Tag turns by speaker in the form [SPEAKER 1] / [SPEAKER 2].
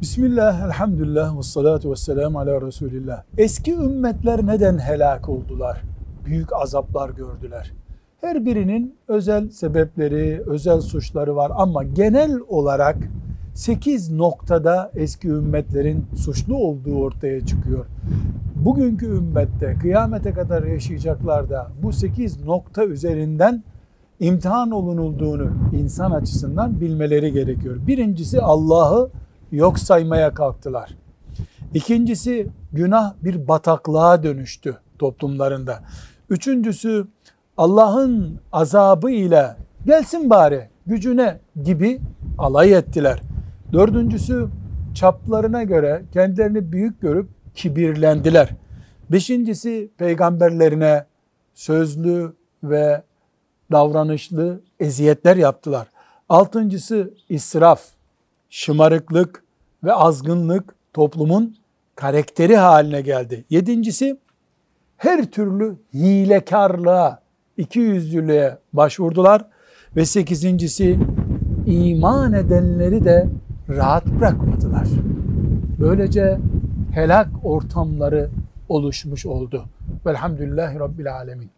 [SPEAKER 1] Bismillah, elhamdülillah ve salatu ve selamu ala Resulillah. Eski ümmetler neden helak oldular? Büyük azaplar gördüler. Her birinin özel sebepleri, özel suçları var ama genel olarak 8 noktada eski ümmetlerin suçlu olduğu ortaya çıkıyor. Bugünkü ümmette kıyamete kadar yaşayacaklar da bu 8 nokta üzerinden imtihan olunulduğunu insan açısından bilmeleri gerekiyor. Birincisi Allah'ı yok saymaya kalktılar. İkincisi günah bir bataklığa dönüştü toplumlarında. Üçüncüsü Allah'ın azabı ile gelsin bari gücüne gibi alay ettiler. Dördüncüsü çaplarına göre kendilerini büyük görüp kibirlendiler. Beşincisi peygamberlerine sözlü ve davranışlı eziyetler yaptılar. Altıncısı israf, şımarıklık ve azgınlık toplumun karakteri haline geldi. Yedincisi her türlü hilekarlığa, ikiyüzlülüğe başvurdular. Ve sekizincisi iman edenleri de rahat bırakmadılar. Böylece helak ortamları oluşmuş oldu. Velhamdülillahi Rabbil Alemin.